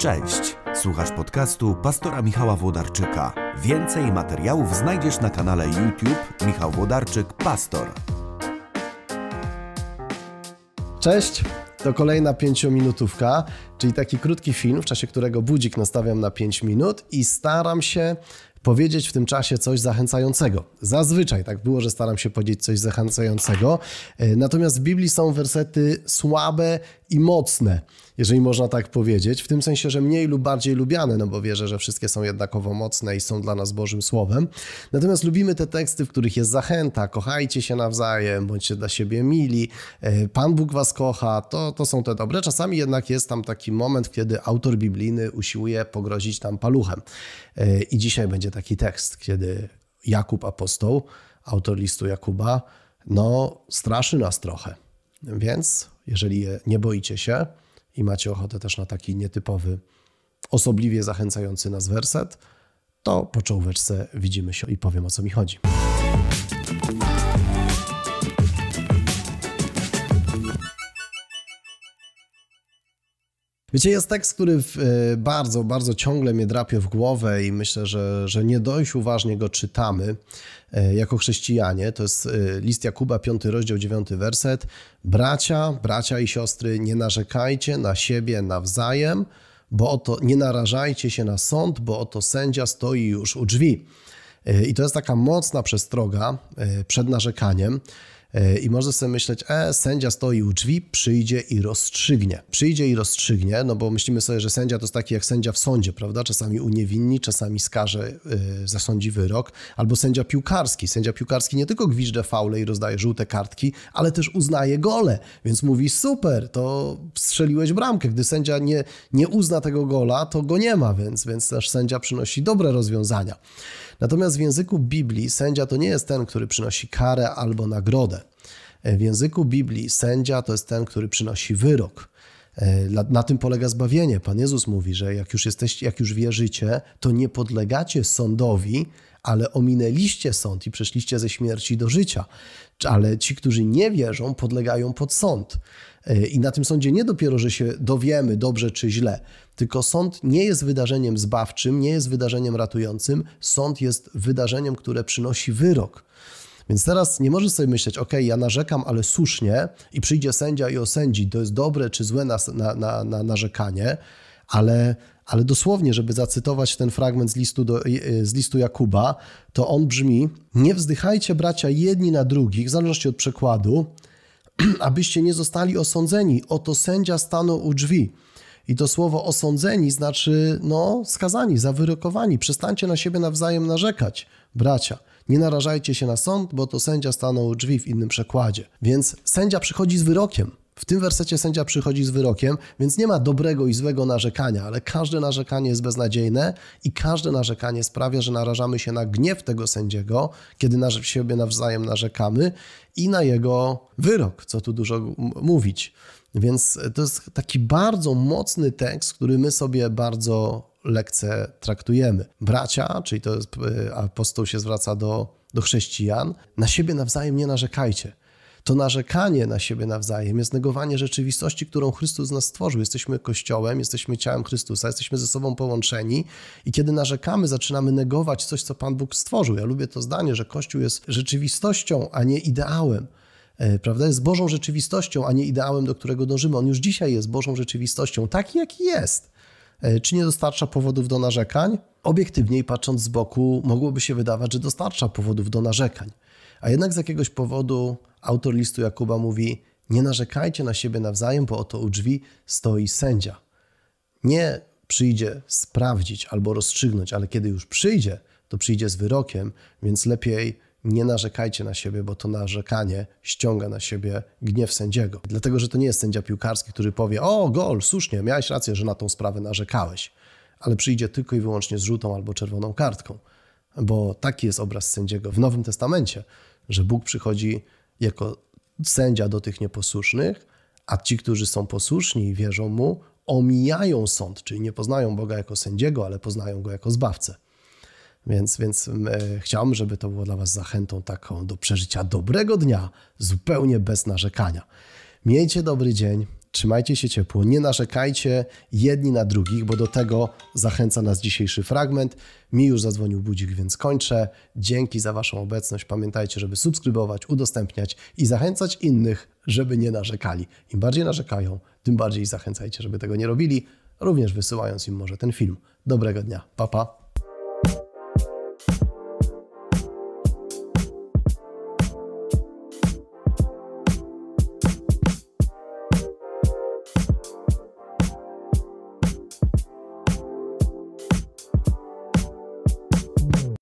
Cześć, słuchasz podcastu pastora Michała Włodarczyka. Więcej materiałów znajdziesz na kanale YouTube Michał Włodarczyk Pastor. Cześć, to kolejna pięciominutówka, czyli taki krótki film, w czasie którego budzik nastawiam na 5 minut i staram się powiedzieć w tym czasie coś zachęcającego. Zazwyczaj tak było, że staram się powiedzieć coś zachęcającego, e, natomiast w Biblii są wersety słabe i mocne, jeżeli można tak powiedzieć, w tym sensie, że mniej lub bardziej lubiane, no bo wierzę, że wszystkie są jednakowo mocne i są dla nas Bożym Słowem. Natomiast lubimy te teksty, w których jest zachęta, kochajcie się nawzajem, bądźcie dla siebie mili, e, Pan Bóg was kocha, to, to są te dobre. Czasami jednak jest tam taki moment, kiedy autor biblijny usiłuje pogrozić tam paluchem. E, I dzisiaj będzie taki tekst, kiedy Jakub apostoł, autor listu Jakuba, no straszy nas trochę. Więc jeżeli nie boicie się i macie ochotę też na taki nietypowy, osobliwie zachęcający nas werset, to po czołóweczce widzimy się i powiem o co mi chodzi. Wiecie, jest tekst, który e, bardzo, bardzo ciągle mnie drapie w głowę i myślę, że, że nie dość uważnie go czytamy e, jako chrześcijanie. To jest e, list Jakuba, 5 rozdział, 9 werset. Bracia, bracia i siostry, nie narzekajcie na siebie nawzajem, bo oto nie narażajcie się na sąd, bo oto sędzia stoi już u drzwi. I to jest taka mocna przestroga przed narzekaniem. E, I można sobie myśleć, e, sędzia stoi u drzwi, przyjdzie i rozstrzygnie. Przyjdzie i rozstrzygnie, no bo myślimy sobie, że sędzia to jest taki jak sędzia w sądzie, prawda? Czasami uniewinni, czasami skaże, yy, zasądzi wyrok. Albo sędzia piłkarski. Sędzia piłkarski nie tylko gwizdże faule i rozdaje żółte kartki, ale też uznaje gole. Więc mówi, super, to strzeliłeś bramkę. Gdy sędzia nie, nie uzna tego gola, to go nie ma, więc, więc też sędzia przynosi dobre rozwiązania. Natomiast w języku Biblii sędzia to nie jest ten, który przynosi karę albo nagrodę. E, w języku Biblii sędzia to jest ten, który przynosi wyrok. E, na tym polega zbawienie. Pan Jezus mówi, że jak już jesteście, jak już wierzycie, to nie podlegacie sądowi, ale ominęliście sąd i przeszliście ze śmierci do życia. Ale ci, którzy nie wierzą, podlegają pod sąd. E, I na tym sądzie nie dopiero, że się dowiemy dobrze czy źle, tylko sąd nie jest wydarzeniem zbawczym, nie jest wydarzeniem ratującym, sąd jest wydarzeniem, które przynosi wyrok. Więc teraz nie możesz sobie myśleć, ok, ja narzekam, ale słusznie i przyjdzie sędzia i osędzi, to jest dobre czy złe na, na, na, narzekanie, ale, ale dosłownie, żeby zacytować ten fragment z listu, do, z listu Jakuba, to on brzmi: Nie wzdychajcie, bracia, jedni na drugich, w zależności od przekładu, abyście nie zostali osądzeni. Oto sędzia stanął u drzwi. I to słowo osądzeni znaczy, no, skazani, zawyrokowani. Przestańcie na siebie nawzajem narzekać, bracia. Nie narażajcie się na sąd, bo to sędzia stanął drzwi w innym przekładzie. Więc sędzia przychodzi z wyrokiem. W tym wersecie sędzia przychodzi z wyrokiem, więc nie ma dobrego i złego narzekania, ale każde narzekanie jest beznadziejne i każde narzekanie sprawia, że narażamy się na gniew tego sędziego, kiedy na siebie nawzajem narzekamy i na jego wyrok, co tu dużo mówić. Więc to jest taki bardzo mocny tekst, który my sobie bardzo lekce traktujemy. Bracia, czyli to jest, e, apostoł się zwraca do, do chrześcijan, na siebie nawzajem nie narzekajcie. To narzekanie na siebie nawzajem jest negowanie rzeczywistości, którą Chrystus nas stworzył. Jesteśmy Kościołem, jesteśmy ciałem Chrystusa, jesteśmy ze sobą połączeni i kiedy narzekamy, zaczynamy negować coś, co Pan Bóg stworzył. Ja lubię to zdanie, że Kościół jest rzeczywistością, a nie ideałem. E, prawda? Jest Bożą rzeczywistością, a nie ideałem, do którego dążymy. On już dzisiaj jest Bożą rzeczywistością, taki jaki jest. E, czy nie dostarcza powodów do narzekań? Obiektywniej patrząc z boku, mogłoby się wydawać, że dostarcza powodów do narzekań. A jednak z jakiegoś powodu autor listu Jakuba mówi: Nie narzekajcie na siebie nawzajem, bo oto u drzwi stoi sędzia. Nie przyjdzie sprawdzić albo rozstrzygnąć, ale kiedy już przyjdzie, to przyjdzie z wyrokiem, więc lepiej nie narzekajcie na siebie, bo to narzekanie ściąga na siebie gniew sędziego. Dlatego, że to nie jest sędzia piłkarski, który powie: O, gol, słusznie, miałeś rację, że na tą sprawę narzekałeś, ale przyjdzie tylko i wyłącznie z żółtą albo czerwoną kartką. Bo taki jest obraz sędziego w Nowym Testamencie, że Bóg przychodzi jako sędzia do tych nieposłusznych, a ci, którzy są posłuszni i wierzą mu, omijają sąd, czyli nie poznają Boga jako sędziego, ale poznają go jako zbawcę. Więc, więc e, chciałbym, żeby to było dla Was zachętą taką do przeżycia dobrego dnia, zupełnie bez narzekania. Miejcie dobry dzień, trzymajcie się ciepło, nie narzekajcie jedni na drugich, bo do tego zachęca nas dzisiejszy fragment. Mi już zadzwonił budzik, więc kończę. Dzięki za Waszą obecność. Pamiętajcie, żeby subskrybować, udostępniać i zachęcać innych, żeby nie narzekali. Im bardziej narzekają, tym bardziej zachęcajcie, żeby tego nie robili, również wysyłając im może ten film. Dobrego dnia. Pa, pa.